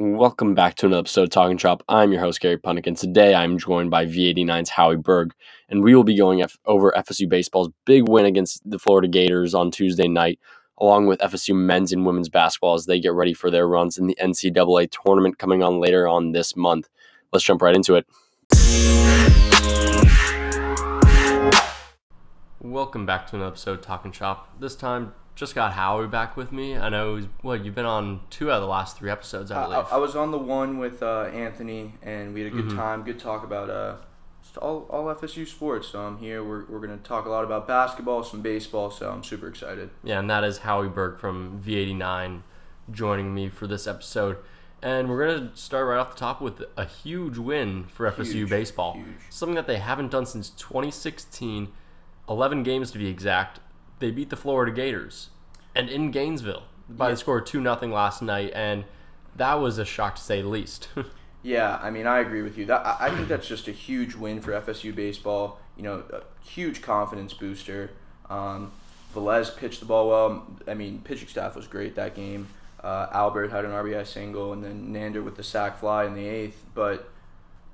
Welcome back to another episode of Talking Chop. I'm your host, Gary Punnick, and today I'm joined by V89's Howie Berg, and we will be going F- over FSU Baseball's big win against the Florida Gators on Tuesday night, along with FSU men's and women's basketball as they get ready for their runs in the NCAA tournament coming on later on this month. Let's jump right into it. Welcome back to another episode of Talking Chop. This time, just got Howie back with me. I know, he's, what, you've been on two out of the last three episodes, I I, believe. I was on the one with uh, Anthony, and we had a good Mhm. time, good talk about uh, all, all FSU sports. So I'm here. We're, we're going to talk a lot about basketball, some baseball. So I'm super excited. Yeah, and that is Howie Berg from V89 joining me for this episode. And we're going to start right off the top with a huge win for FSU Huge, baseball. huge. Something that they haven't done since 2016, 11 games to be exact. They beat the Florida Gators and in Gainesville by Yeah. the score of 2 0 last night. And that was a shock to say the least. Yeah, I mean, I agree with you. That I, I think that's just a huge win for FSU baseball. You know, a huge confidence booster. Um, Velez pitched the ball well. I mean, pitching staff was great that game. Uh, Albert had an RBI single, and then Nander with the sac fly in the eighth. But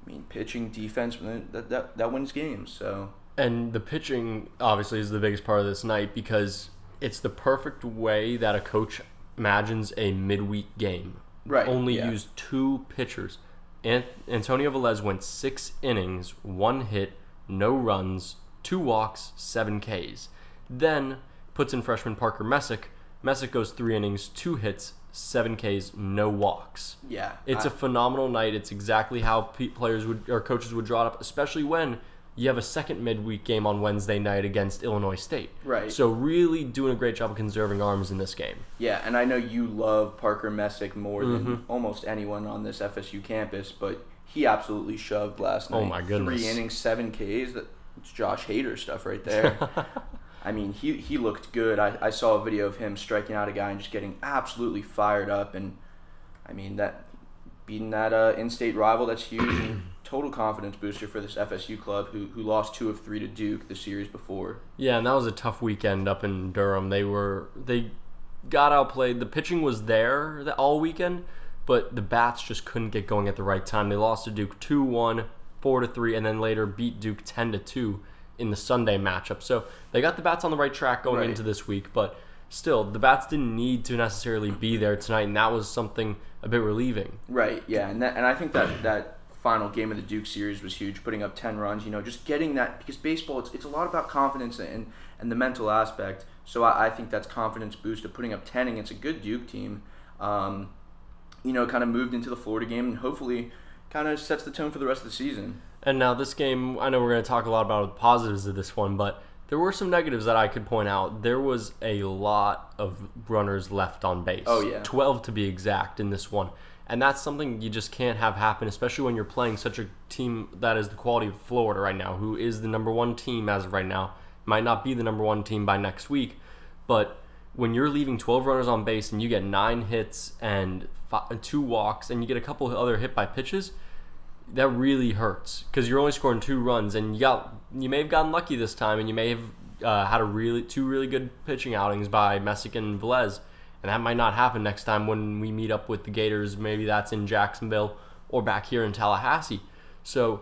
I mean, pitching, defense, that that, that wins games. So And the pitching obviously is the biggest part of this night because it's the perfect way that a coach imagines a midweek game. Right, Only yeah. use two pitchers. Ant- Antonio Velez went six innings, one hit, no runs, two walks, seven Ks. Then puts in freshman Parker Messick. Messick goes three innings, two hits, seven Ks, no walks. yeah, It's a a phenomenal night. It's exactly how pe- players would or coaches would draw it up, especially when you have a second midweek game on Wednesday night against Illinois State. Right. So really doing a great job of conserving arms in this game. Yeah, and I know you love Parker Messick more Mm-hmm. than almost anyone on this FSU campus, but he absolutely shoved last night. Oh, my goodness. Three innings, seven Ks. That it's Josh Hader stuff right there. I mean, he he looked good. I, I saw a video of him striking out a guy and just getting absolutely fired up, and I mean that beating that uh, in-state rival that's huge total confidence booster for this FSU club who who lost two of three to Duke the series before. Yeah, and that was a tough weekend up in Durham. They were they got outplayed. The pitching was there the- all weekend, but the bats just couldn't get going at the right time. They lost to Duke 2-1, 4 to 3 and then later beat Duke 10 to 2 in the Sunday matchup. So, they got the bats on the right track going Right. into this week, but still the bats didn't need to necessarily be there tonight and that was something a bit relieving. Right. Yeah, and that, and I think that that final game of the Duke series was huge, putting up ten runs. You know, just getting that because baseball it's, it's a lot about confidence and and the mental aspect. So I, I think that's confidence boost of putting up ten against a good Duke team. Um, you know, kind of moved into the Florida game and hopefully kind of sets the tone for the rest of the season. And now this game, I know we're going to talk a lot about the positives of this one, but there were some negatives that I could point out. There was a lot of runners left on base. Oh, yeah. 12 to be exact in this one. And that's something you just can't have happen, especially when you're playing such a team that is the quality of Florida right now, who is the number one team as of right now. Might not be the number one team by next week, but when you're leaving 12 runners on base and you get nine hits and fi- two walks and you get a couple other hit by pitches, that really hurts because you're only scoring two runs and you got you may have gotten lucky this time and you may have uh, had a really two really good pitching outings by Messick and Velez and that might not happen next time when we meet up with the Gators maybe that's in Jacksonville or back here in Tallahassee so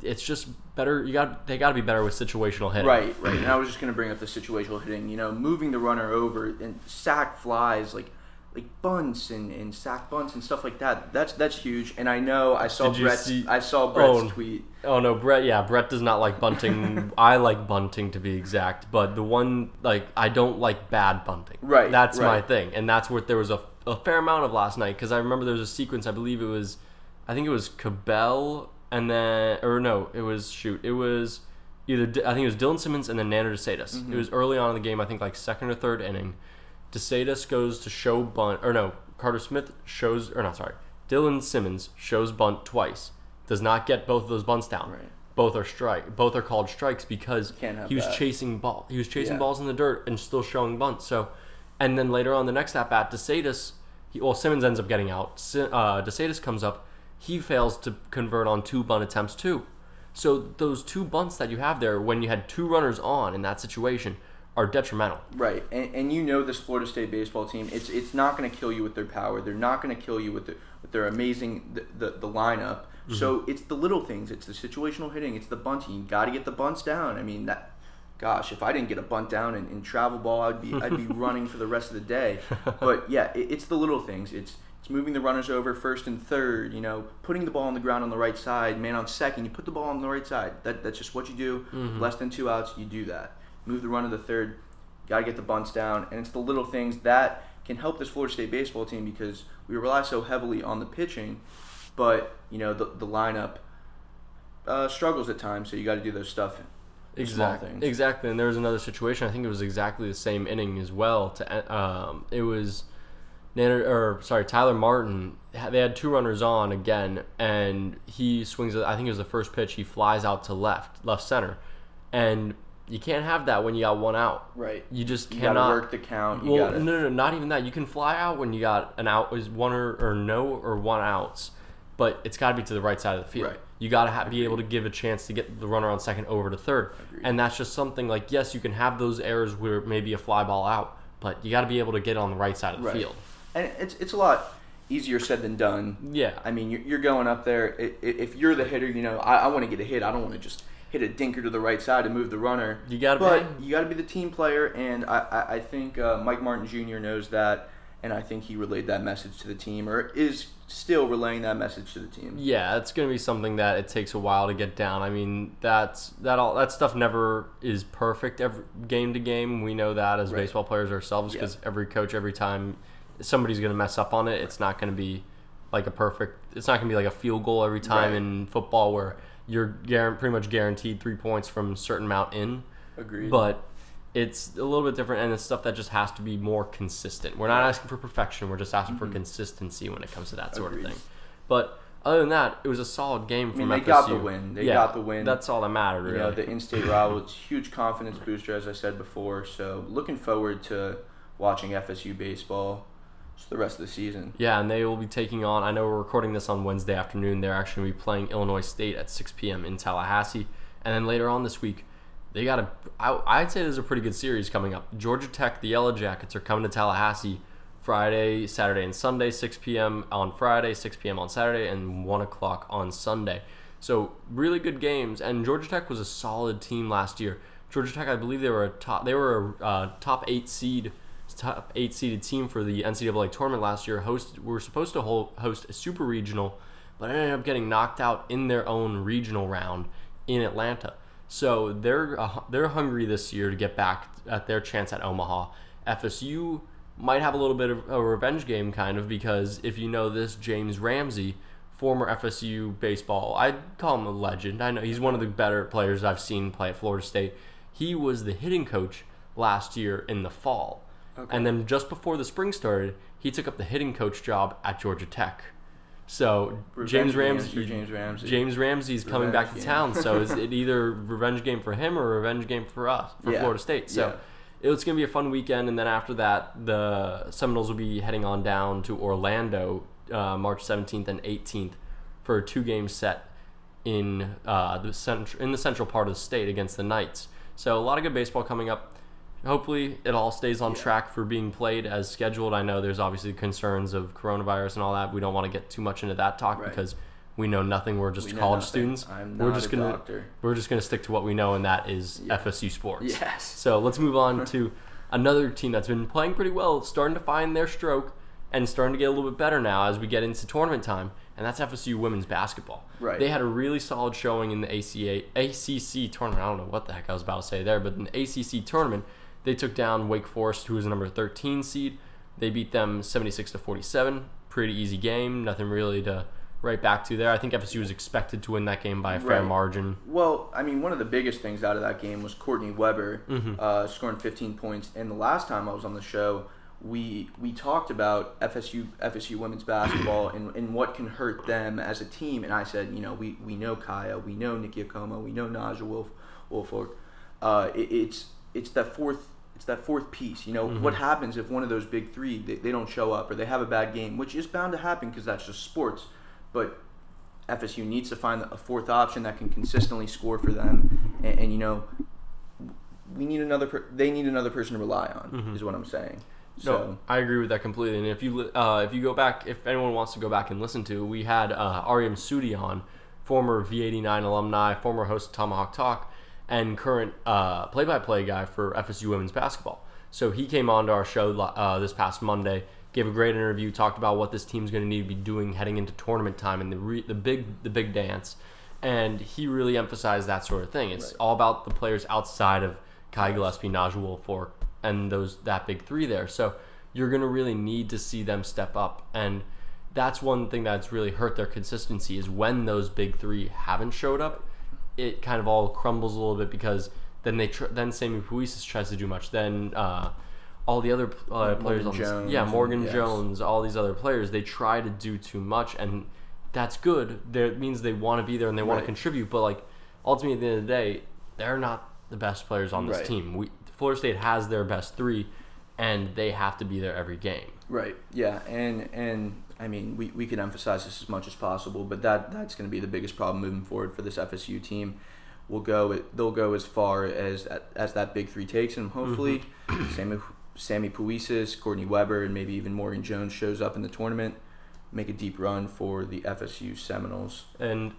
it's just better you got they got to be better with situational hitting Right, right. And I was just gonna bring up the situational hitting. You know, moving the runner over and sack flies like like bunts and, and sack bunts and stuff like that. That's that's huge. And I know I saw Did Brett's see- I saw Brett's Oh, tweet. Oh no, Brett. Yeah, Brett does not like bunting. I like bunting to be exact, but the one like I don't like bad bunting. Right, That's my thing, and that's what there was a, a fair amount of last night because I remember there was a sequence. I believe it was, I think it was Cabell and then or no, it was shoot, it was either I think it was Dylan Simmons and then Nander De Sedas. Mm-hmm. It was early on in the game. I think like second or third inning. De Sedas goes to show bunt or no, Carter Smith shows or not sorry, Dylan Simmons shows bunt twice. Does not get both of those bunts down. Right. Both are strike. Both are called strikes because he was that. chasing ball. He was chasing Yeah. balls in the dirt and still showing bunts. So, and then later on the next at bat, De Sedas, he well Simmons ends up getting out. Uh, De Sedas comes up. He fails to convert on two bunt attempts too. So those two bunts that you have there, when you had two runners on in that situation, are detrimental. Right, and, and you know this Florida State baseball team. It's it's not going to kill you with their power. They're not going to kill you with the, with their amazing the, the, the lineup. Mm-hmm. So it's the little things. It's the situational hitting. It's the bunting. You got to get the bunts down. I mean that. Gosh, if I didn't get a bunt down in, in travel ball, I'd be I'd be running for the rest of the day. But yeah, it, it's the little things. It's it's moving the runners over first and third. You know, putting the ball on the ground on the right side. Man on second, you put the ball on the right side. That that's just what you do. Mm-hmm. Less than two outs, you do that. Move the runner to the third. Got to get the bunts down, and it's the little things that can help this Florida State baseball team because we rely so heavily on the pitching, but you know the the lineup uh, struggles at times. So you got to do those stuff Exactly. Exactly. And there was another situation. I think it was exactly the same inning as well. To um, it was, or sorry, Tyler Martin. They had two runners on again, and he swings. I think it was the first pitch. He flies out to left, left center, and you can't have that when you got one out. Right. You just you cannot work the count. You well, gotta, no, no, no, not even that. You can fly out when you got an out is one or, or no or one outs, but it's got to be to the right side of the field. Right. You got to ha- be able to give a chance to get the runner on second over to third, Agreed. and that's just something like yes, you can have those errors where maybe a fly ball out, but you got to be able to get on the right side of the Right. field. and it's it's a lot easier said than done. Yeah. I mean, you're, you're going up there. If you're the hitter, you know, I, I want to get a hit. I don't want to just hit a dinker to the right side and move the runner. You gotta but be- you got to be the team player, and I, I, I think uh, Mike Martin Jr. knows that, and I think he relayed that message to the team, or is still relaying that message to the team. Yeah, it's going to be something that it takes a while to get down. I mean, that's that all that stuff never is perfect every game to game. We know that as Right. baseball players ourselves Yeah. because every coach every time somebody's going to mess up on it, it's not going to be like a perfect. It's not going to be like a field goal every time Right. in football where you're pretty much guaranteed 3 points from a certain amount in. Agreed. But it's a little bit different, and it's stuff that just has to be more consistent. We're not asking for perfection; we're just asking for consistency when it comes to that sort Mm-hmm. Agreed. of thing. But other than that, it was a solid game I from mean, they FSU. got the win. They yeah, got the win. That's all that mattered, You know, the in-state rival, it's huge confidence booster, as I said before. So looking forward to watching FSU baseball the rest of the season. yeah, and they will be taking on. I know we're recording this on Wednesday afternoon. They're actually going to be playing Illinois State at 6 p.m. in Tallahassee, and then later on this week, they got a. I, I'd say there's a pretty good series coming up. Georgia Tech, the Yellow Jackets, are coming to Tallahassee Friday, Saturday, and Sunday, 6 p.m. on Friday, 6 p.m. on Saturday, and 1 o'clock on Sunday. So really good games. And Georgia Tech was a solid team last year. Georgia Tech, I believe they were a top. They were a uh, top eight seed, top eight seeded team for the NCAA tournament last year. Host were supposed to hold, host a super regional, but ended up getting knocked out in their own regional round in Atlanta. So they're uh, they're hungry this year to get back at their chance at Omaha. FSU might have a little bit of a revenge game, kind of, because if you know this, James Ramsey, former FSU baseball, I'd call him a legend. I know he's one of the better players I've seen play at Florida State. He was the hitting coach last year in the fall. And then just before the spring started, he took up the hitting coach job at Georgia Tech. So Revenge James Ramsey, James Ramsey. James Ramsey's coming back to game. town. So is it either revenge game for him or revenge game for us for Yeah. Florida State? So it's going to be a fun weekend, and then after that, the Seminoles will be heading on down to Orlando, uh, March 17th and 18th, for a two-game set in uh, the cent- in the central part of the state against the Knights. So a lot of good baseball coming up. Hopefully, it all stays on Yeah. track for being played as scheduled. I know there's obviously concerns of coronavirus and all that. We don't want to get too much into that talk Right. because we know nothing. We're just We college students. I'm we're just gonna doctor. we're just gonna stick to what we know, and that is Yeah. FSU sports. Yes. So let's move on to another team that's been playing pretty well, starting to find their stroke, and starting to get a little bit better now as we get into tournament time, and that's FSU women's basketball. Right. They had a really solid showing in the ACA ACC tournament. I don't know what the heck I was about to say there, but an ACC tournament, they took down Wake Forest, who was the number 13 seed. They beat them 76 to 47. Pretty easy game. Nothing really to write back to there. I think FSU was expected to win that game by a fair Right. margin. Well, I mean, one of the biggest things out of that game was Kourtney Weber Mm-hmm. uh, scoring 15 points. And the last time I was on the show, we we talked about FSU FSU women's basketball and, and what can hurt them as a team. And I said, you know, we, we know Kiah, we know Nicki Ekhomu, we know Naja Wolf Woolfolk. Uh, it, it's it's that fourth it's that fourth piece. You know, what happens if one of those big three they, they don't show up or they have a bad game, which is bound to happen because that's just sports. But FSU needs to find a fourth option that can consistently score for them. And, and you know, we need another. Per- they need another person to rely on. Is what I'm saying. So Mm-hmm. No, I agree with that completely. And if you uh, if you go back, if anyone wants to go back and listen to, we had uh, Ariam Sudi on, former V89 alumni, former host of Tomahawk Talk, and current uh, play-by-play guy for FSU women's basketball. So he came on to our show uh, this past Monday, gave a great interview, talked about what this team's going to need to be doing heading into tournament time and the re- the big the big dance. And he really emphasized that sort of thing. It's all about the players outside of Kiah Gillespie, Najee Woolfolk, and those that big three there. So you're going to really need to see them step up, and that's one thing that's really hurt their consistency is when those big three haven't showed up, it kind of all crumbles a little bit because then they tr- then Sammie Puisis tries to do much, then uh, all the other uh, players on this, Jones yeah Morgan yes. Jones, all these other players they try to do too much, and that's good. There it means they want to be there and they want Right. to contribute, but like ultimately at the end of the day, they're not the best players on this Right. team. We Florida State has their best three, and they have to be there every game. Right. Yeah, and and I mean we, we can emphasize this as much as possible, but that that's going to be the biggest problem moving forward for this FSU team. We'll go they'll go as far as as that big three takes them. Hopefully, mm-hmm. Sammie Sammie Puisis, Kourtney Weber, and maybe even Morgan Jones shows up in the tournament, make a deep run for the FSU Seminoles. And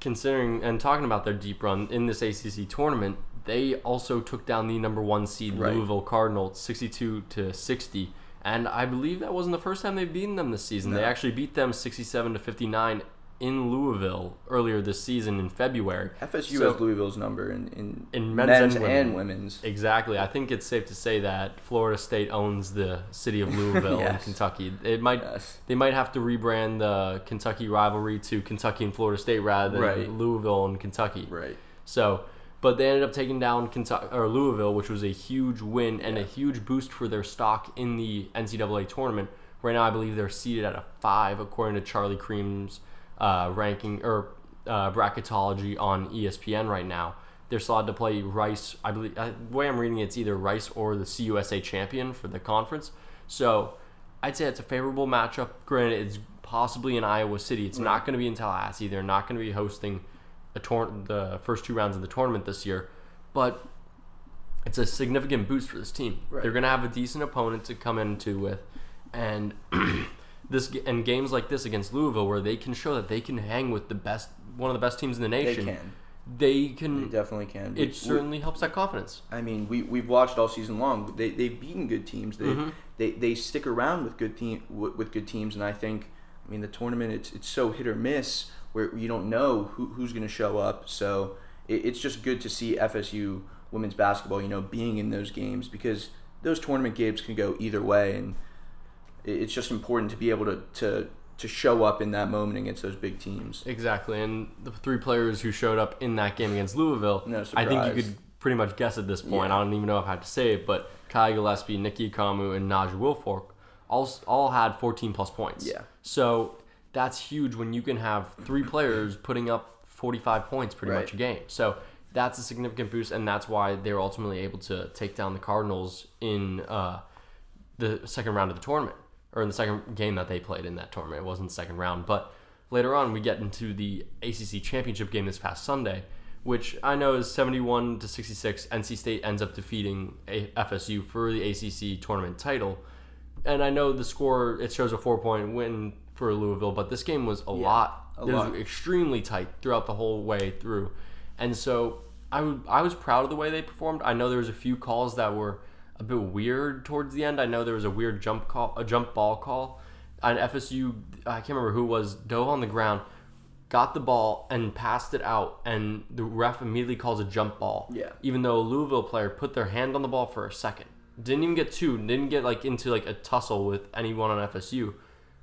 considering and talking about their deep run in this ACC tournament, they also took down the number one seed Right. Louisville Cardinals, sixty-two to sixty. And I believe that wasn't the first time they've beaten them this season. They actually beat them sixty-seven to fifty-nine in Louisville earlier this season in February. FSU So- has Louisville's number in, in, In men's men's, and and, women's. Exactly. I think it's safe to say that Florida State owns the city of Louisville in Kentucky. It might Yes. they might have to rebrand the Kentucky rivalry to Kentucky and Florida State rather than Right. Louisville and Kentucky. Right. So, but they ended up taking down Kentucky or Louisville, which was a huge win and a huge boost for their stock in the NCAA tournament. Right now, I believe they're seated at a five, according to Charlie Creme's uh, ranking or uh, bracketology on ESPN right now. They're slotted to play Rice. I believe uh, the way I'm reading it, it's either Rice or the CUSA champion for the conference. So, I'd say it's a favorable matchup. Granted, it's possibly in Iowa City. It's not going to be in Tallahassee. They're not going to be hosting a tour- the first two rounds of the tournament this year, but it's a significant boost for this team. Right. They're going to have a decent opponent to come into with, and this and games like this against Louisville, where they can show that they can hang with the best, one of the best teams in the nation. They can. They can. They definitely can. We- it certainly helps that confidence. I mean, we we've watched all season long. They they've beaten good teams. They Mm-hmm. they, they stick around with good team with, with good teams, and I think, I mean, the tournament it's it's so hit or miss where you don't know who, who's going to show up. So it, it's just good to see FSU women's basketball, you know, being in those games because those tournament games can go either way, and it, it's just important to be able to to to show up in that moment against those big teams. Exactly, and the three players who showed up in that game against Louisville, No I think you could pretty much guess at this point. Yeah. I don't even know if I have to say it, but Kiah Gillespie, Nicki Ekhomu, and Najee Woolfolk all all had 14 plus points. Yeah. So that's huge when you can have three players putting up 45 points pretty Right. much a game. So that's a significant boost, and that's why they were ultimately able to take down the Cardinals in uh, the second round of the tournament, or in the second game that they played in that tournament. It wasn't the second round, but later on we get into the ACC championship game this past Sunday, which I know is 71 to 66. NC State ends up defeating FSU for the ACC tournament title, and I know the score it shows a four point win for Louisville, but this game was a lot. a it was extremely tight throughout the whole way through, and so I I was proud of the way they performed. I know there was a few calls that were a bit weird towards the end. I know there was a weird jump call, a jump ball call, and FSU. I can't remember who was dove on the ground, got the ball and passed it out, and the ref immediately calls a jump ball. Yeah. Even though a Louisville player put their hand on the ball for a second, didn't even get two, didn't get like into like a tussle with anyone on FSU,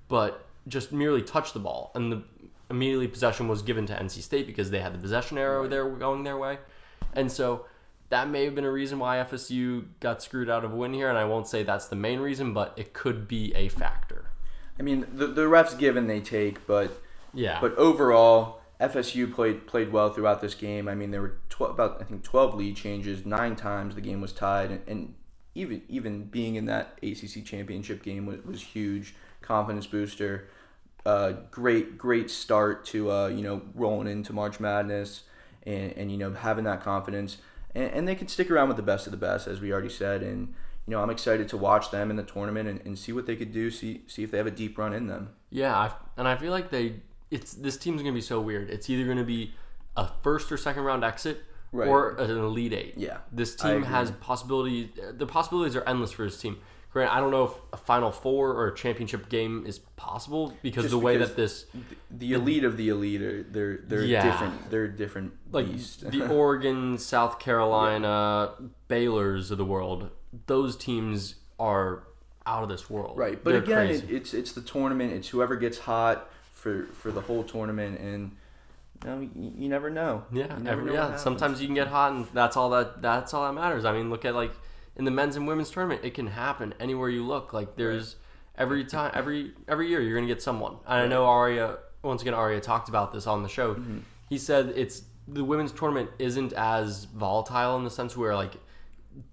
but just merely touched the ball, and the immediately possession was given to NC State because they had the possession arrow there going their way, and so that may have been a reason why FSU got screwed out of a win here, and I won't say that's the main reason, but it could be a factor. I mean, the the refs give and they take, but Yeah. But overall, FSU played played well throughout this game. I mean, there were 12, about I think twelve lead changes. Nine times the game was tied, and, and even even being in that ACC championship game was, was huge confidence booster. Uh, great great start to uh, you know rolling into March Madness, and, and you know having that confidence. and, and they can stick around with the best of the best, as we already said. And you know, I'm excited to watch them in the tournament and, and see what they could do. See see if they have a deep run in them. Yeah, I, and I feel like they it's this team's gonna be so weird. It's either gonna be a first or second round exit. Right. Or an elite eight. Yeah, this team has possibilities. The possibilities are endless for this team. Grant, I don't know if a Final Four or a championship game is possible because Just the way because that this The elite of the elite are they're they're Yeah. different. They're different like beast. the Oregon, South Carolina, Baylor's of the world, those teams are out of this world. Right, but They're again, crazy. it, it's it's the tournament. It's whoever gets hot for for the whole tournament, and you, you, you never know. yeah, never every, know yeah. Sometimes you can get hot, and that's all that that's all that matters. I mean, look at like in the men's and women's tournament, it can happen anywhere you look. Like there's every time, every every year, you're gonna get someone. And I know Aria. Once again, Aria talked about this on the show. Mm-hmm. He said it's the women's tournament isn't as volatile in the sense where like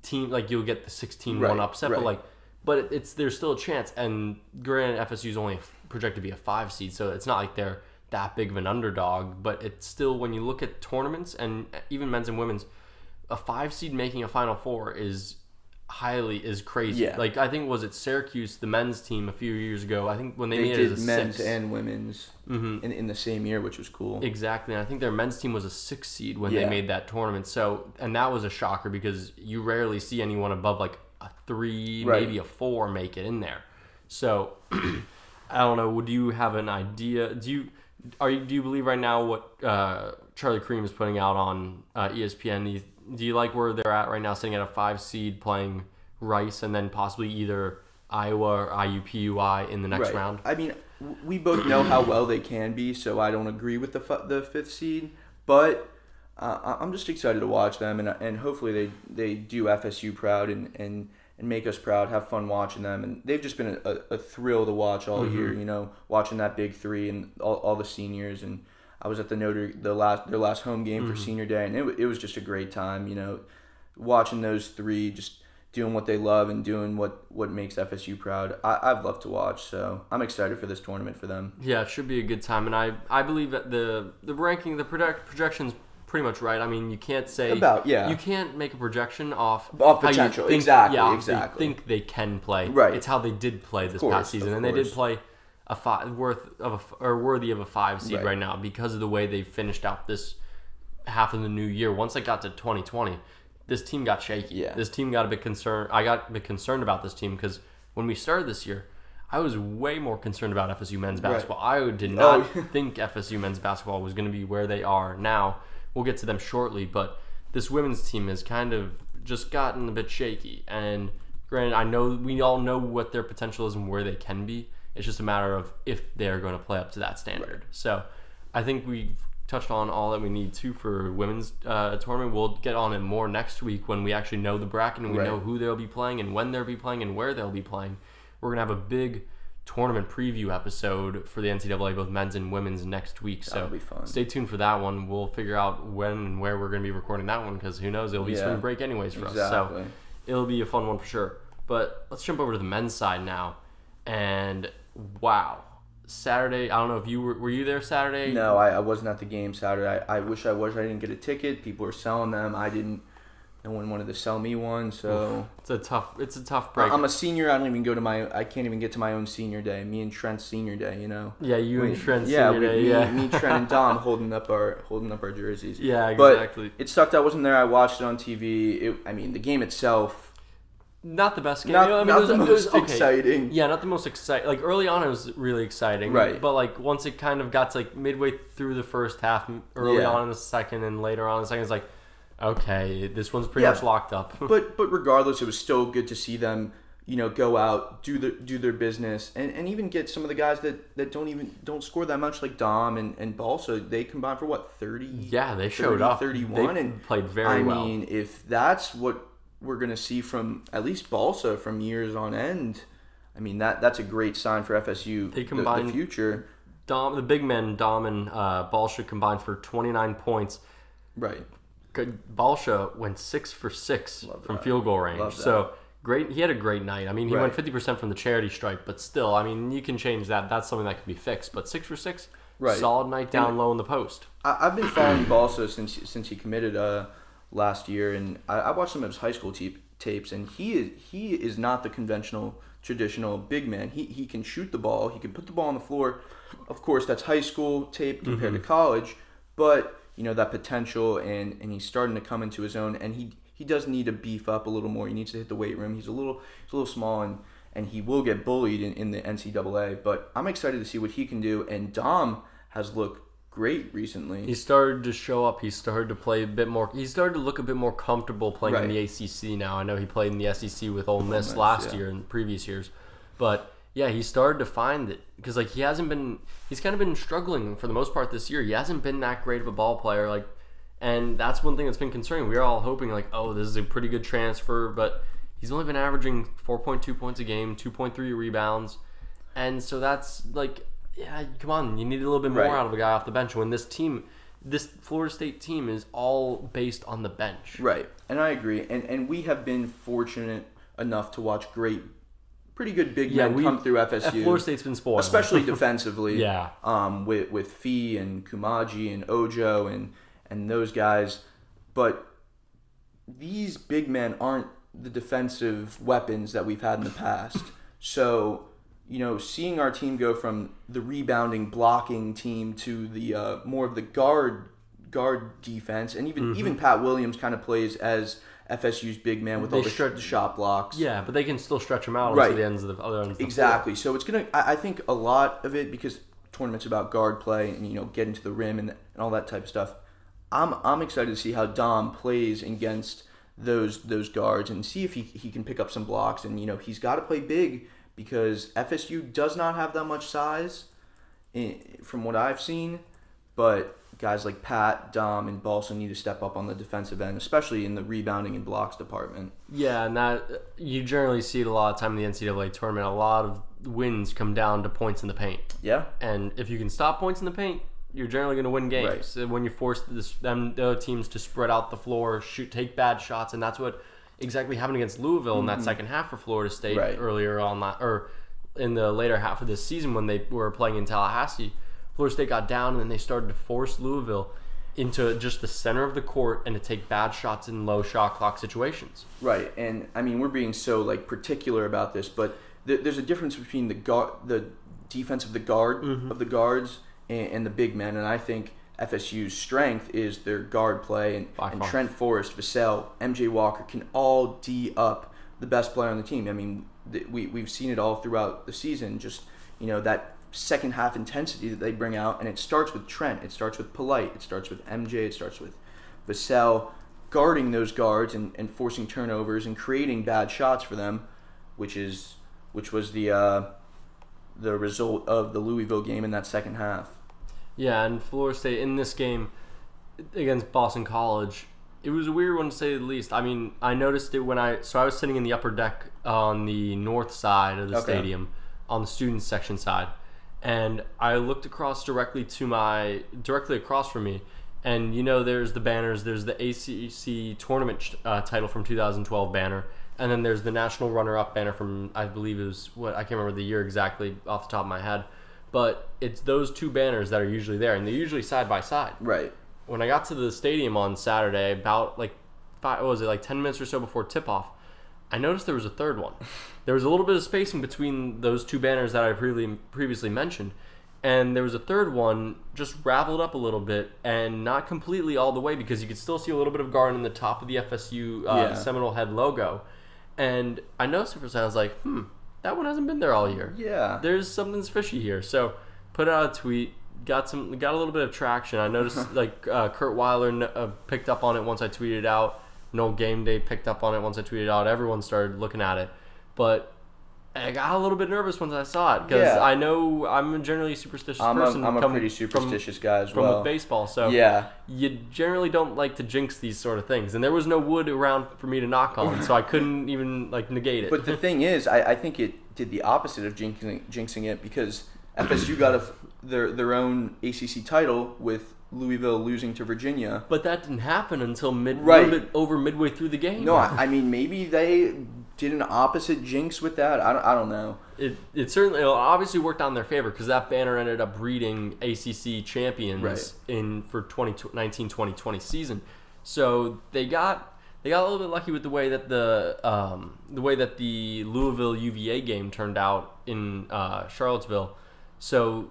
team like you'll get the 16 one Right, upset, but like but it's there's still a chance. And granted, FSU is only projected to be a five seed, so it's not like they're that big of an underdog. But it's still when you look at tournaments and even men's and women's, a five seed making a final four is highly is crazy. Yeah. Like I think was it Syracuse, the men's team a few years ago. I think when they, They made it did as a men's six. and women's in, in the same year, which was cool. Exactly. And I think their men's team was a six seed when Yeah. they made that tournament. So, and that was a shocker because you rarely see anyone above like a three, Right. maybe a four make it in there. So, I don't know. Would you have an idea? Do you are you do you believe right now what uh, Charlie Creme is putting out on uh, ESPN? Do you, like where they're at right now, sitting at a five seed, playing Rice, and then possibly either Iowa or IUPUI in the next right. round? I mean, we both know how well they can be, so I don't agree with the f- the fifth seed, but uh, I- I'm just excited to watch them, and and hopefully they they do FSU proud and and. And make us proud, have fun watching them, and they've just been a, a, a thrill to watch all year. You know, watching that big three and all, all the seniors, and I was at the Notre the last their last home game for mm-hmm. senior day, and it, it was just a great time. You know, watching those three just doing what they love and doing what what makes FSU proud. I, I've loved to watch, so I'm excited for this tournament for them. Yeah, it should be a good time, and I I believe that the the ranking the project projections pretty much right. I mean, you can't say About, yeah. You can't make a projection off Off potential, think- exactly, Yeah, exactly. Think they can play. Right. It's how they did play this course, past season, and they did play a five worth of a, or worthy of a five seed Right. right. now because of the way they finished out this half of the new year. Once they got to 2020, this team got shaky. Yeah. This team got a bit concerned. I got a bit concerned about this team because when we started this year. I was way more concerned about FSU men's Right. basketball. I did oh, not Oh. think FSU men's basketball was going to be where they are now. We'll get to them shortly, but this women's team has kind of just gotten a bit shaky. And granted, I know we all know what their potential is and where they can be. It's just a matter of if they're going to play up to that standard. So I think we've touched on all that we need to for women's uh, tournament. We'll get on it more next week when we actually know the bracket and we Right. know who they'll be playing and when they'll be playing and where they'll be playing. We're gonna have a big tournament preview episode for the NCAA, both men's and women's, next week. So stay tuned for that one. We'll figure out when and where we're gonna be recording that one because who knows? It'll be Yeah. spring break anyways for us. So it'll be a fun one for sure. But let's jump over to the men's side now. And wow, Saturday. I don't know if you were were you there Saturday? No, I, I wasn't at the game Saturday. I, I wish I was. I didn't get a ticket. People were selling them. I didn't. No one wanted to sell me one, so It's a tough. It's a tough break. I'm a senior. I don't even go to my. I can't even get to my own senior day. Me and Trent's senior day. You know. yeah, you and Trent yeah, senior we- day. me, yeah, me, Trent, and Dom holding up our holding up our jerseys. yeah, But exactly. it sucked. I wasn't there. I watched it on TV. It, I mean, the game itself, Not the best game. not, You know, I mean, not it was- the it was most okay. exciting. Yeah, not the most exciting. Like early on, it was really exciting. Right. But like once it kind of got to like midway through the first half, early Yeah. on in the second, and later on in the second, it's like, okay, this one's pretty Yeah. much locked up. But but regardless, it was still good to see them. You know, go out, do the do their business, and, and even get some of the guys that, that don't even don't score that much, like Dom and and Balsa. They combined for what thirty? yeah, they showed 30, up. 31, and played very I well. mean, if that's what we're gonna see from at least Balsa from years on end, I mean that that's a great sign for FSU. They the- combined- the future, Dom, the big men, Dom and uh, Balsa combined for 29 points. right? Good- Balsa went six for six from field goal range. So great. He had a great night. I mean, he went 50% from the charity stripe, but still, I mean, you can change that. That's something that can be fixed. But six for six, Right. solid night down low in the post. I, I've been following Balsa since since he committed uh, last year, and I, I watched some of his high school te- tapes, and he is he is not the conventional traditional big man. He he can shoot the ball. He can put the ball on the floor. Of course, that's high school tape compared to mm-hmm. college, but you know that potential, and and he's starting to come into his own, and he he does need to beef up a little more. He needs to hit the weight room. He's a little he's a little small and. And he will get bullied in, in the NCAA, but I'm excited to see what he can do. And Dom has looked great recently. He started to show up. He started to play a bit more. He started to look a bit more comfortable playing in the ACC now. I know he played in the SEC with Ole Miss Miss, last yeah. year and previous years, but yeah, he started to find it because like he hasn't been. He's kind of been struggling for the most part this year. He hasn't been that great of a ball player. Like, and that's one thing that's been concerning. We are all hoping like, oh, this is a pretty good transfer, but he's only been averaging 4.2 points a game, 2.3 rebounds, and so that's like, yeah, come on, you need a little bit more Right. out of a guy off the bench when this team, this Florida State team is all based on the bench. Right, and I agree. And and we have been fortunate enough to watch great, pretty good big Yeah, men come through FSU, Florida State's been spoiled, especially defensively. Yeah. Um, with with Fee and Koumadje and Ojo and and those guys, but these big men aren't the defensive weapons that we've had in the past. So. You know, seeing our team go from the rebounding, blocking team to the uh, more of the guard guard defense, and even Mm-hmm. even Pat Williams kind of plays as FSU's big man with all the, stretch- shot blocks. yeah, but they can still stretch them out Right. onto the ends of the other ends. Of the exactly. So it's gonna. I, I think a lot of it because tournaments about guard play and you know getting to the rim and, and all that type of stuff. I'm I'm excited to see how Dom plays against those those guards and see if he, he can pick up some blocks and you know he's got to play big because FSU does not have that much size in, from what I've seen, but guys like Pat, Dom, and Balsa need to step up on the defensive end, especially in the rebounding and blocks department. Yeah, and that you generally see it a lot of time in the NCAA tournament. A lot of wins come down to points in the paint, Yeah, and if you can stop points in the paint, you're generally going to win games. Right. When you force this, them the teams to spread out the floor, shoot, take bad shots, and that's what exactly happened against Louisville in that second half for Florida State Mm-hmm. Right. earlier on that or in the later half of this season when they were playing in Tallahassee. Florida State got down and then they started to force Louisville into just the center of the court and to take bad shots in low shot clock situations. Right, and I mean we're being so like particular about this, but th- there's a difference between the guard, the defense of the guard of the guards and, and the big men, and I think FSU's strength is their guard play, and, and. Trent Forrest, Vassell, MJ Walker can all d up the best player on the team. I mean th- we we've seen it all throughout the season. Just you know that second half intensity that they bring out, and it starts with Trent, it starts with Polite, it starts with MJ, it starts with Vassell guarding those guards and, and forcing turnovers and creating bad shots for them, which is which was the uh, the result of the Louisville game in that second half. Yeah, and Florida State in this game against Boston College, it was a weird one to say the least. I mean, I noticed it when I so I was sitting in the upper deck on the north side of the Okay. stadium, on the students section side, and I looked across directly to my directly across from me, and you know there's the banners. There's the ACC tournament uh, title from 2012 banner. And then there's the national runner-up banner from I believe it was what I can't remember the year exactly off the top of my head, but it's those two banners that are usually there, and they're usually side by side. Right. When I got to the stadium on Saturday, about like five, what was it like ten minutes or so before tip-off, I noticed there was a third one. There was a little bit of spacing between those two banners that I previously previously mentioned, and there was a third one just raveled up a little bit and not completely all the way because you could still see a little bit of garden in the top of the FSU uh, Yeah. Seminole Head logo. And I noticed it for a second. I was like, hmm, that one hasn't been there all year. Yeah. There's something's fishy here. So put out a tweet. Got some, got a little bit of traction. I noticed like uh, Curt Weiler uh, picked up on it once I tweeted out. No game day picked up on it once I tweeted out. Everyone started looking at it, but I got a little bit nervous once I saw it because Yeah. I know I'm a generally superstitious I'm person. I'm a pretty from- superstitious guy as from well. with baseball. So yeah. you generally don't like to jinx these sort of things, and there was no wood around for me to knock on, so I couldn't even like negate it. But the thing is, I, I think it did the opposite of jinxing, jinxing it because FSU got a, their their own ACC title with Louisville losing to Virginia. But that didn't happen until mid Right. little bit over midway through the game. No, I, I mean maybe they did an opposite jinx with that. I don't, I don't know. it, it certainly it obviously worked on their favor because that banner ended up breeding ACC champions Right. in for 2019-2020 season. So they got they got a little bit lucky with the way that the um, the way that the Louisville UVA game turned out in uh, Charlottesville. So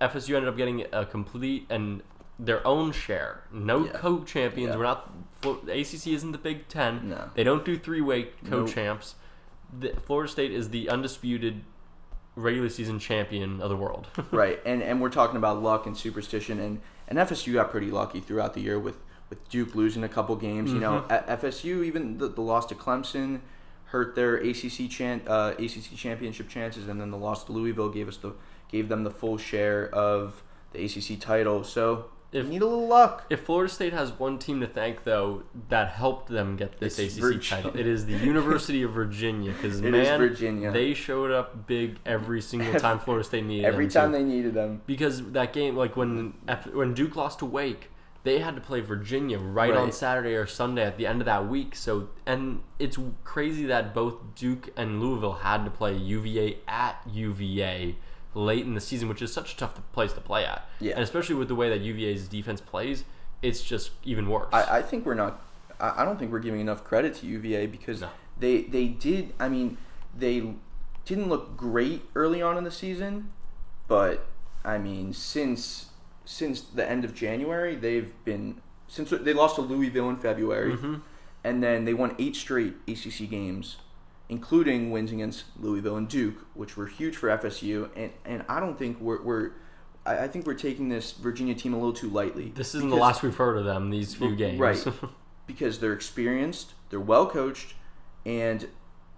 FSU ended up getting a complete and their own share. No Yeah. co-champions. Yeah. We're not. The ACC isn't the Big Ten. No. They don't do three-way co-champs. The, Florida State is the undisputed regular season champion of the world. right, and and we're talking about luck and superstition, and and FSU got pretty lucky throughout the year with with Duke losing a couple games. You know, Mm-hmm. FSU even the, the loss to Clemson hurt their ACC chan- uh, ACC championship chances, and then the loss to Louisville gave us the gave them the full share of the ACC title. So If- need a little luck. If Florida State has one team to thank, though, that helped them get this It's ACC Virginia. title, it is the University of Virginia. Because man, Virginia. they showed up big every single time Florida State needed Every them Every time they needed them. because that game, like when when Duke lost to Wake, they had to play Virginia right, on Saturday or Sunday at the end of that week. So and it's crazy that both Duke and Louisville had to play UVA at UVA late in the season, which is such a tough place to play at. Yeah. and especially with the way that UVA's defense plays, it's just even worse. I, I think we're not. I, I don't think we're giving enough credit to UVA because No. they they did. I mean, they didn't look great early on in the season, but I mean, since since the end of January, they've been since they lost to Louisville in February, Mhm. and then they won eight straight ACC games, including wins against Louisville and Duke, which were huge for FSU. And and I don't think we're we're. I think we're taking this Virginia team a little too lightly. This isn't the last we've heard of them these few games. Right. because they're experienced, they're well coached, and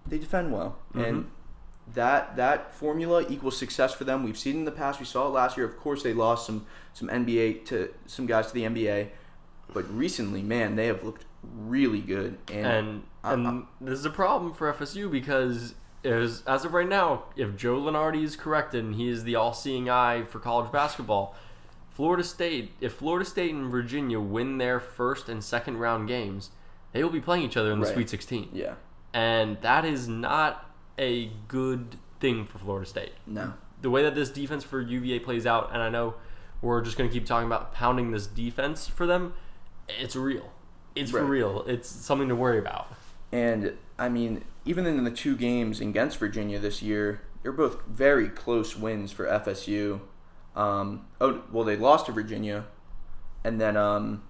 they defend well. Mm-hmm. And that that formula equals success for them. We've seen in the past. We saw it last year. Of course, they lost some some NBA to some guys to the NBA, but recently, man, they have looked really good. And, and I- and this is a problem for FSU because as as of right now, if Joe Lunardi is corrected and he is the all-seeing eye for college basketball, Florida State, if Florida State and Virginia win their first and second round games, they will be playing each other in the Right. Sweet 16, yeah, and that is not a good thing for Florida State. no, the way that this defense for UVA plays out, and I know we're just going to keep talking about pounding this defense for them, it's real. It's for real. It's something to worry about. and I mean, even in the two games against Virginia this year, they're both very close wins for FSU. Um, oh, well, they lost to Virginia, and then um,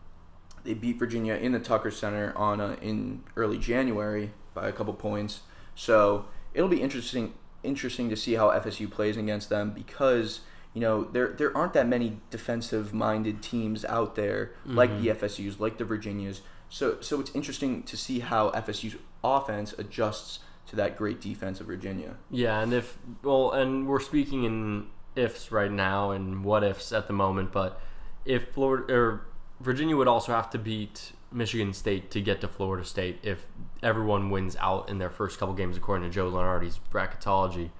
they beat Virginia in the Tucker Center on uh, in early January by a couple points. So it'll be interesting interesting to see how FSU plays against them because you know there there aren't that many defensive minded teams out there mm-hmm. like the FSU's, like the Virginias. So so it's interesting to see how FSU's offense adjusts to that great defense of Virginia. Yeah, and if well, and we're speaking in ifs right now and what ifs at the moment, but if Florida or Virginia would also have to beat Michigan State to get to Florida State if everyone wins out in their first couple games according to Joe Lunardi's bracketology.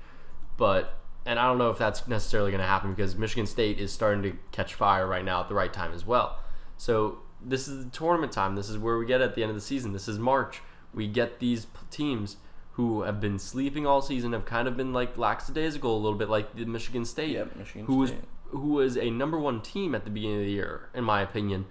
But and I don't know if that's necessarily going to happen because Michigan State is starting to catch fire right now at the right time as well. So this is the tournament time. This is where we get at the end of the season. This is March. We get these teams who have been sleeping all season, have kind of been like lackadaisical a little bit, like the Michigan State, Yeah, Michigan who was who was a number one team at the beginning of the year, in my opinion,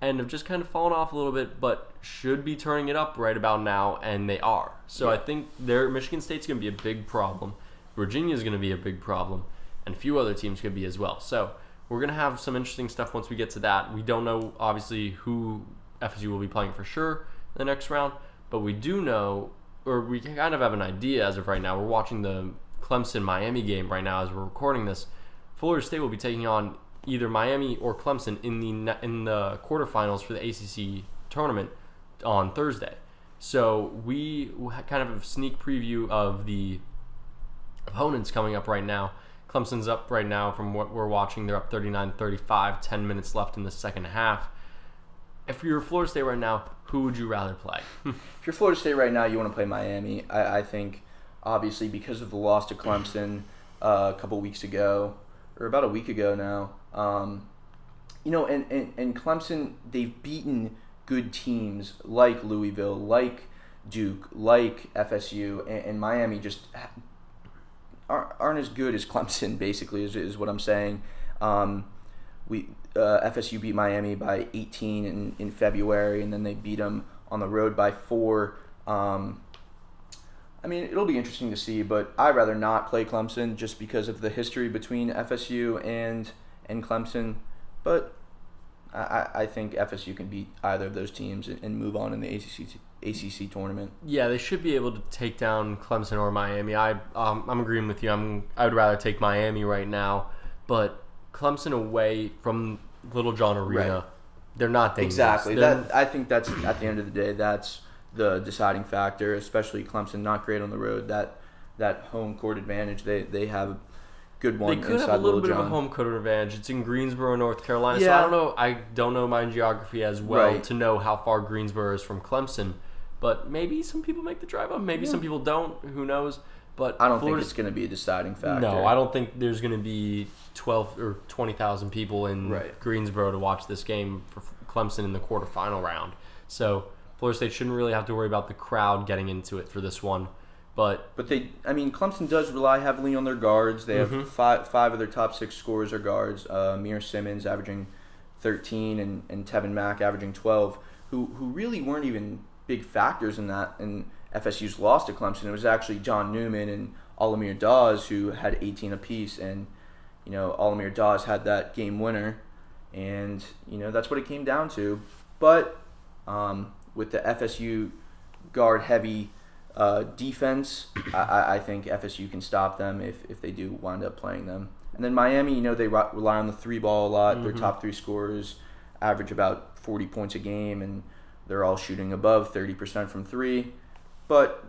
and have just kind of fallen off a little bit, but should be turning it up right about now, and they are. So I think their Michigan State's going to be a big problem. Virginia's going to be a big problem, and a few other teams could be as well. So we're going to have some interesting stuff once we get to that. We don't know obviously who FSU will be playing for sure in the next round, but we do know, or we kind of have an idea as of right now. We're watching the Clemson Miami game right now as we're recording this. Florida State will be taking on either Miami or Clemson in the in the quarterfinals for the ACC tournament on Thursday. So we kind of have a sneak preview of the opponents coming up right now. Clemson's up right now from what we're watching. They're up 39-35, 10 minutes left in the second half. If you're Florida State right now, who would you rather play? If you're Florida State right now, you want to play Miami. I, I think, obviously, because of the loss to Clemson uh, a couple weeks ago, or about a week ago now, um, you know, and, and, and Clemson, they've beaten good teams like Louisville, like Duke, like FSU, and, and Miami just aren't, aren't as good as Clemson, basically, is, is what I'm saying. Um, we uh, FSU beat Miami by 18 in, in February, and then they beat them on the road by four. Um, I mean, it'll be interesting to see, but I'd rather not play Clemson just because of the history between FSU and and Clemson. But I, I think FSU can beat either of those teams and, move on in the ACC ACC tournament. Yeah, they should be able to take down Clemson or Miami. I um, I'm agreeing with you. I'm I would rather take Miami right now, but Clemson away from Littlejohn Arena, Right. they're not dangerous. Exactly. They're- That I think that's at the end of the day that's the deciding factor, especially Clemson not great on the road. That that home court advantage they they have a good They could have a little Little bit John. of a home court advantage. It's in Greensboro, North Carolina. Yeah. So I don't know. I don't know my geography as well Right. to know how far Greensboro is from Clemson. But maybe some people make the drive up. Maybe some people don't. Who knows? But I don't Florida think it's going to be a deciding factor. No, I don't think there's going to be 12 or 20,000 people in Right. Greensboro to watch this game for Clemson in the quarterfinal round. So Florida State shouldn't really have to worry about the crowd getting into it for this one. But But they, I mean, Clemson does rely heavily on their guards. They have Mm-hmm. five five of their top six scorers are guards. Uh, Amir Simmons averaging 13 and, and Tevin Mack averaging 12, who who really weren't even big factors in that in FSU's loss to Clemson. It was actually John Newman and Al-Amir Dawes who had 18 apiece, and you know Al-Amir Dawes had that game winner, and you know that's what it came down to. But um, with the FSU guard heavy uh, defense, I- I, think FSU can stop them if, if they do wind up playing them. And then Miami, you know, they rely on the three ball a lot. Their top three scorers average about 40 points a game, and they're all shooting above 30% from three. But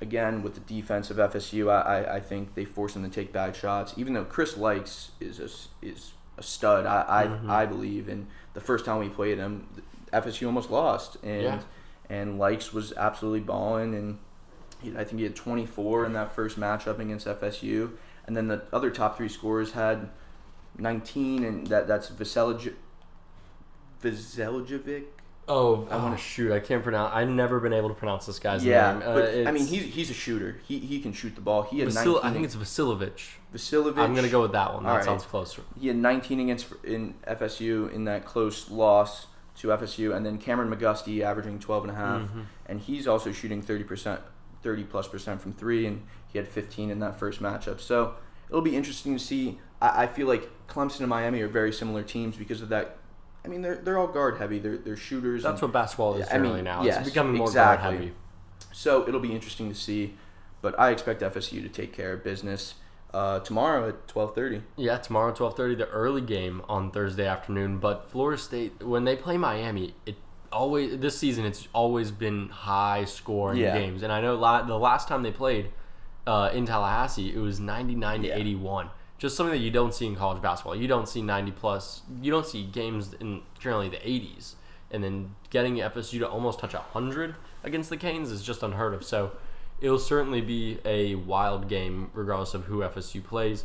again, with the defense of FSU, I, I, think they force them to take bad shots. Even though Chris Lykes is a, is a stud, I, I, Mm-hmm. I believe. And the first time we played him, FSU almost lost. And Yeah. and Lykes was absolutely balling. And he, I think he had 24 in that first matchup against FSU. And then the other top three scorers had 19, and that that's Vasiljevic. Oh, I oh wanna- shoot, I can't pronounce. I've never been able to pronounce this guy's Yeah, name. Uh, but I mean, he's he's a shooter. He he can shoot the ball. He had Vasil- 19. I think it's Vasilovich. Vasilovic. I'm gonna go with that one. That right. sounds closer. He had 19 against in FSU in that close loss to FSU, and then Kameron McGusty averaging 12 and a half, Mm-hmm. and he's also shooting 30 percent, 30 plus percent from three, and he had 15 in that first matchup. So it'll be interesting to see. I, I feel like Clemson and Miami are very similar teams because of that. I mean, they're they're all guard heavy. They're they're shooters. That's and- what basketball is I mean, now. yes, it's becoming more exactly. guard heavy. So it'll be interesting to see, but I expect FSU to take care of business uh, tomorrow at 12:30. Yeah, tomorrow twelve thirty, the early game on Thursday afternoon. But Florida State, when they play Miami, it always this season it's always been high scoring Yeah. games. And I know la- the last time they played uh, in Tallahassee, it was ninety nine to eighty one. Just something that you don't see in college basketball. You don't see ninety plus. You don't see games in generally the eighties. And then getting FSU to almost touch hundred against the Canes is just unheard of. So it'll certainly be a wild game, regardless of who FSU plays.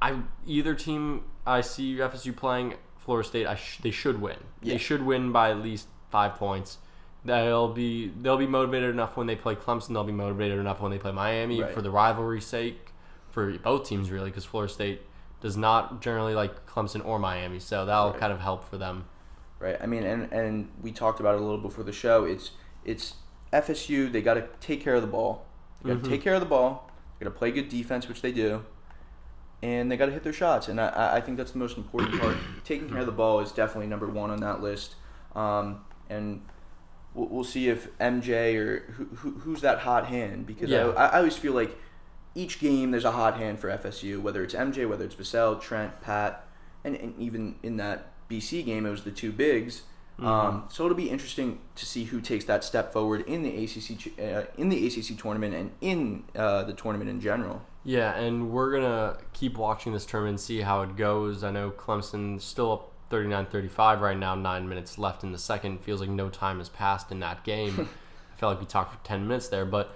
I either team I see FSU playing Florida State, I sh- they should win. Yeah. They should win by at least five points. They'll be they'll be motivated enough when they play Clemson. They'll be motivated enough when they play Miami Right. for the rivalry's sake, for both teams really, because Florida State does not generally like Clemson or Miami, so that'll Right. kind of help for them. right? I mean, and and we talked about it a little before the show. It's it's FSU. They got to take care of the ball. They got to Mhm. take care of the ball. They got to play good defense, which they do, and they got to hit their shots. And I- I I think that's the most important part. Taking care of the ball is definitely number one on that list. Um, and we'll, we'll see if MJ or who, who who's that hot hand because Yeah. I, I always feel like each game there's a hot hand for FSU, whether it's MJ, whether it's Vassell, Trent, Pat, and, and even in that BC game, it was the two bigs. Um, so it'll be interesting to see who takes that step forward in the ACC uh, in the ACC tournament and in uh, the tournament in general. Yeah, and we're gonna keep watching this tournament and see how it goes. I know Clemson's still up 39-35 right now, nine minutes left in the second. Feels like no time has passed in that game. I felt like we talked for ten minutes there, but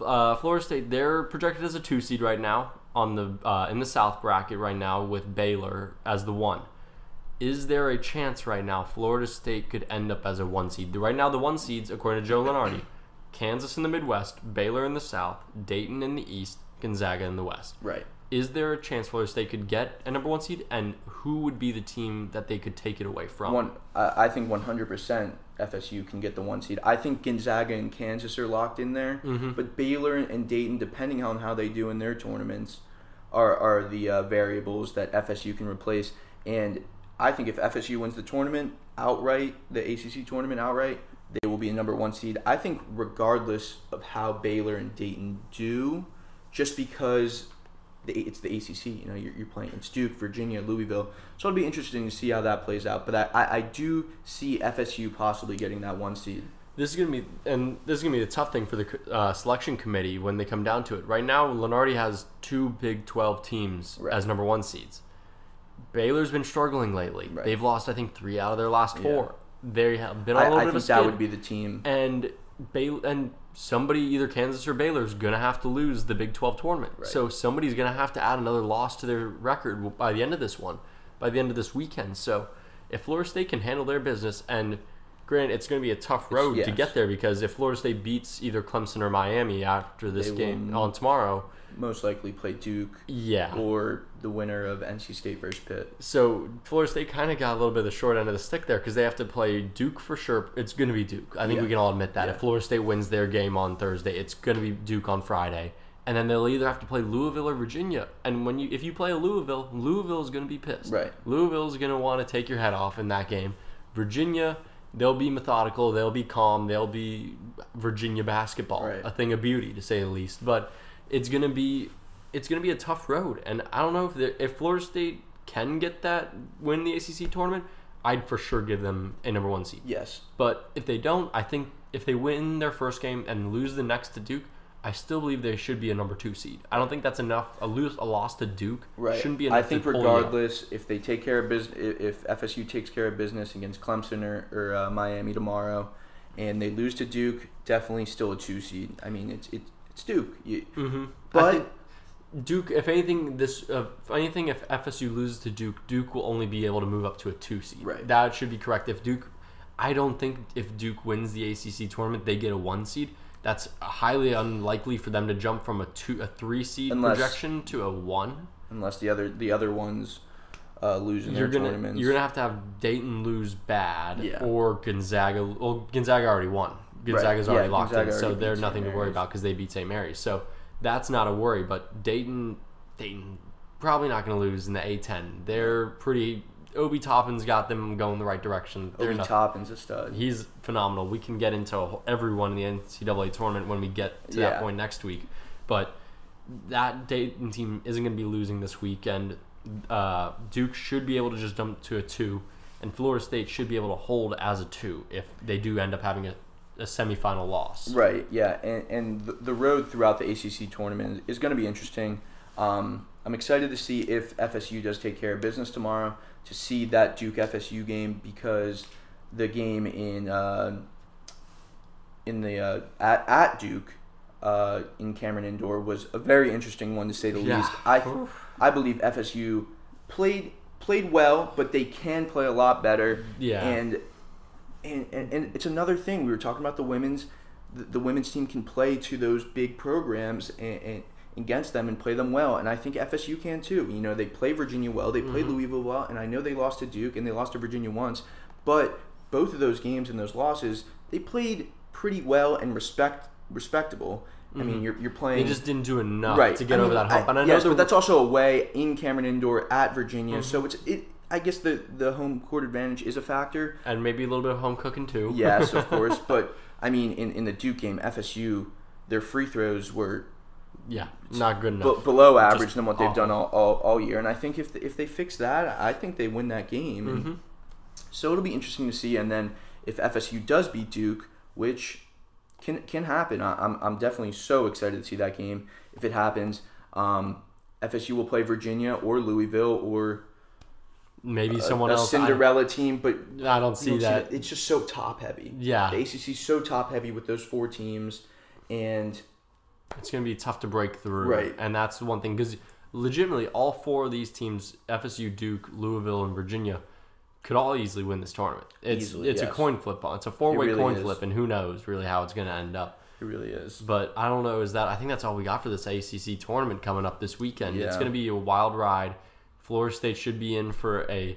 uh, Florida State they're projected as a two seed right now on the uh, in the South bracket right now with Baylor as the one. Is there a chance right now Florida State could end up as a one seed? Right now, the one seeds, according to Joe Lunardi, Kansas in the Midwest, Baylor in the South, Dayton in the East, Gonzaga in the West. Right. Is there a chance Florida State could get a number one seed, and who would be the team that they could take it away from? One, I I think 100% FSU can get the one seed. I think Gonzaga and Kansas are locked in there, Mm-hmm. but Baylor and Dayton, depending on how they do in their tournaments, are are the uh, variables that FSU can replace. And I think if FSU wins the tournament outright, the ACC tournament outright, they will be a number one seed. I think regardless of how Baylor and Dayton do, just because the, it's the ACC, you know, you're, you're playing it's Duke, Virginia, Louisville. So it'll be interesting to see how that plays out. But I, I, I do see FSU possibly getting that one seed. This is gonna be, and this is gonna be the tough thing for the uh, selection committee when they come down to it. Right now, Lunardi has two Big Twelve teams Right. as number one seeds. Baylor's been struggling lately. Right. They've lost, I think, three out of their last four. They have been on I, a little I bit think of a that skid. would be the team. and Bay and somebody either Kansas or Baylor is gonna have to lose the Big Twelve tournament. Right. So somebody's gonna have to add another loss to their record by the end of this one, by the end of this weekend. So if Florida State can handle their business, and granted, it's gonna be a tough road to get there because if Florida State beats either Clemson or Miami after this They game on tomorrow, Most likely play Duke yeah. or the winner of NC State versus Pitt. So Florida State kind of got a little bit of the short end of the stick there because they have to play Duke for sure. It's going to be Duke. I think we can all admit that. Yeah. If Florida State wins their game on Thursday, it's going to be Duke on Friday, and then they'll either have to play Louisville or Virginia. And when you if you play a Louisville, Louisville is going to be pissed. Right. Louisville is going to want to take your head off in that game. Virginia. They'll be methodical. They'll be calm. They'll be Virginia basketball, Right. a thing of beauty to say the least. But it's gonna be it's to be a tough road. And I don't know if if Florida State can get that win the ACC tournament, I'd for sure give them a number one seed. Yes. But if they don't, I think if they win their first game and lose the next to Duke, I still believe they should be a number two seed. I don't think that's enough. A lose a loss to Duke Right. shouldn't be enough. I think to pull you up. regardless, if they take care of business, if FSU takes care of business against Clemson or, or uh, Miami tomorrow, and they lose to Duke, definitely still a two seed. I mean, it's it's, it's Duke. You, Mhm. I But think Duke, if anything, this uh, if anything, if FSU loses to Duke, Duke will only be able to move up to a two seed. Right. That should be correct. If Duke, I don't think if Duke wins the ACC tournament, they get a one seed. That's highly unlikely for them to jump from a two, a three seed Unless- projection to a one. unless the other the other ones uh, lose in You're their gonna tournaments. you're gonna have to have Dayton lose bad, Yeah. or Gonzaga. Well, Gonzaga already won. Gonzaga's Yeah, already locked Gonzaga in, so already they're nothing to worry about because they beat St. Mary's. So that's not a worry. But Dayton, Dayton, probably not going to lose in the A10. They're pretty. Obi Toppin's got them going the right direction. They're Obi not, Toppin's a stud. he's phenomenal. We can get into everyone in the NCAA tournament when we get to Yeah. that point next week. But that Dayton team isn't going to be losing this weekend. Uh, Duke should be able to just jump to a two, and Florida State should be able to hold as a two if they do end up having a, a semifinal loss. Right, yeah, and, and the, the road throughout the ACC tournament is going to be interesting. Um, I'm excited to see if FSU does take care of business tomorrow, to see that Duke FSU game because the game in uh, in the uh, at at Duke uh, in Cameron Indoor was a very interesting one to say the Yeah. least. I I believe FSU played played well, but they can play a lot better. Yeah. And and, and, and it's another thing we were talking about the women's the, the women's team can play to those big programs and, and against them and play them well and i think fsu can too you know they play virginia well they play louisville well and i know they lost to duke and they lost to virginia once but both of those games and those losses they played pretty well and respect respectable i mean you're, you're playing They just didn't do enough right to get I over that hump. I- and I know yes, the, but that's also away in Cameron Indoor at Virginia, Mm-hmm. so it's it. I guess the the home court advantage is a factor. and maybe a little bit of home cooking too. Yes, of course, but I mean, in, in the Duke game, FSU, their free throws were yeah, not good enough. b- below average Just than what they've awful. done all, all, all year, and I think if if they fix that, I think they win that game. And Mhm. So it'll be interesting to see, and then if FSU does beat Duke, which can can happen, I, I'm I'm definitely so excited to see that game if it happens. Um, FSU will play Virginia or Louisville or maybe a, someone a else. I- Cinderella team, but I, don't see don't that. It's just so top heavy. Yeah. the ACC is so top heavy with those four teams, and It's going to be tough to break through. Right. And that's the one thing. Because legitimately, all four of these teams FSU, Duke, Louisville, and Virginia could all easily win this tournament. It's Easily, it's a coin flip. on. It's a four way really coin is. flip, and who knows really how it's going to end up. It really is. But I don't know. Is that I think that's all we got for this ACC tournament coming up this weekend. It's going to be a wild ride. Florida State should be in for a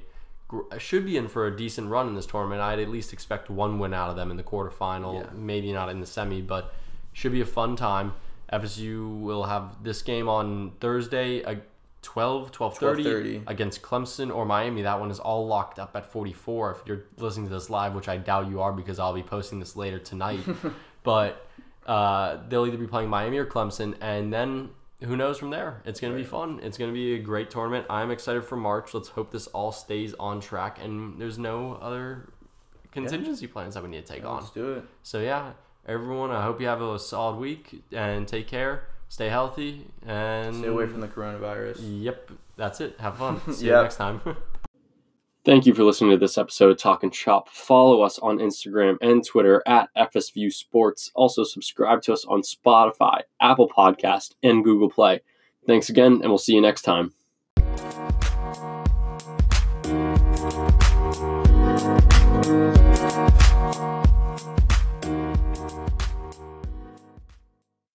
should be in for a decent run in this tournament. I'd at least expect one win out of them in the quarterfinal. Yeah. Maybe not in the semi, but should be a fun time. FSU will have this game on Thursday, uh, 12, 12.30 12:30. against Clemson or Miami. That one is all locked up at 44. If you're listening to this live, which I doubt you are because I'll be posting this later tonight. but uh, they'll either be playing Miami or Clemson, and then who knows from there? It's going to be fun. It's going to be a great tournament. I'm excited for March. Let's hope this all stays on track and there's no other contingency plans that we need to take on. Let's do it. So yeah, everyone, I hope you have a solid week and take care. Stay healthy and Stay away from the coronavirus. Yep, that's it. Have fun. See you next time. Thank you for listening to this episode of and Shop. Follow us on Instagram and Twitter at FSView Sports. Also, subscribe to us on Spotify, Apple Podcast, and Google Play. Thanks again, and we'll see you next time.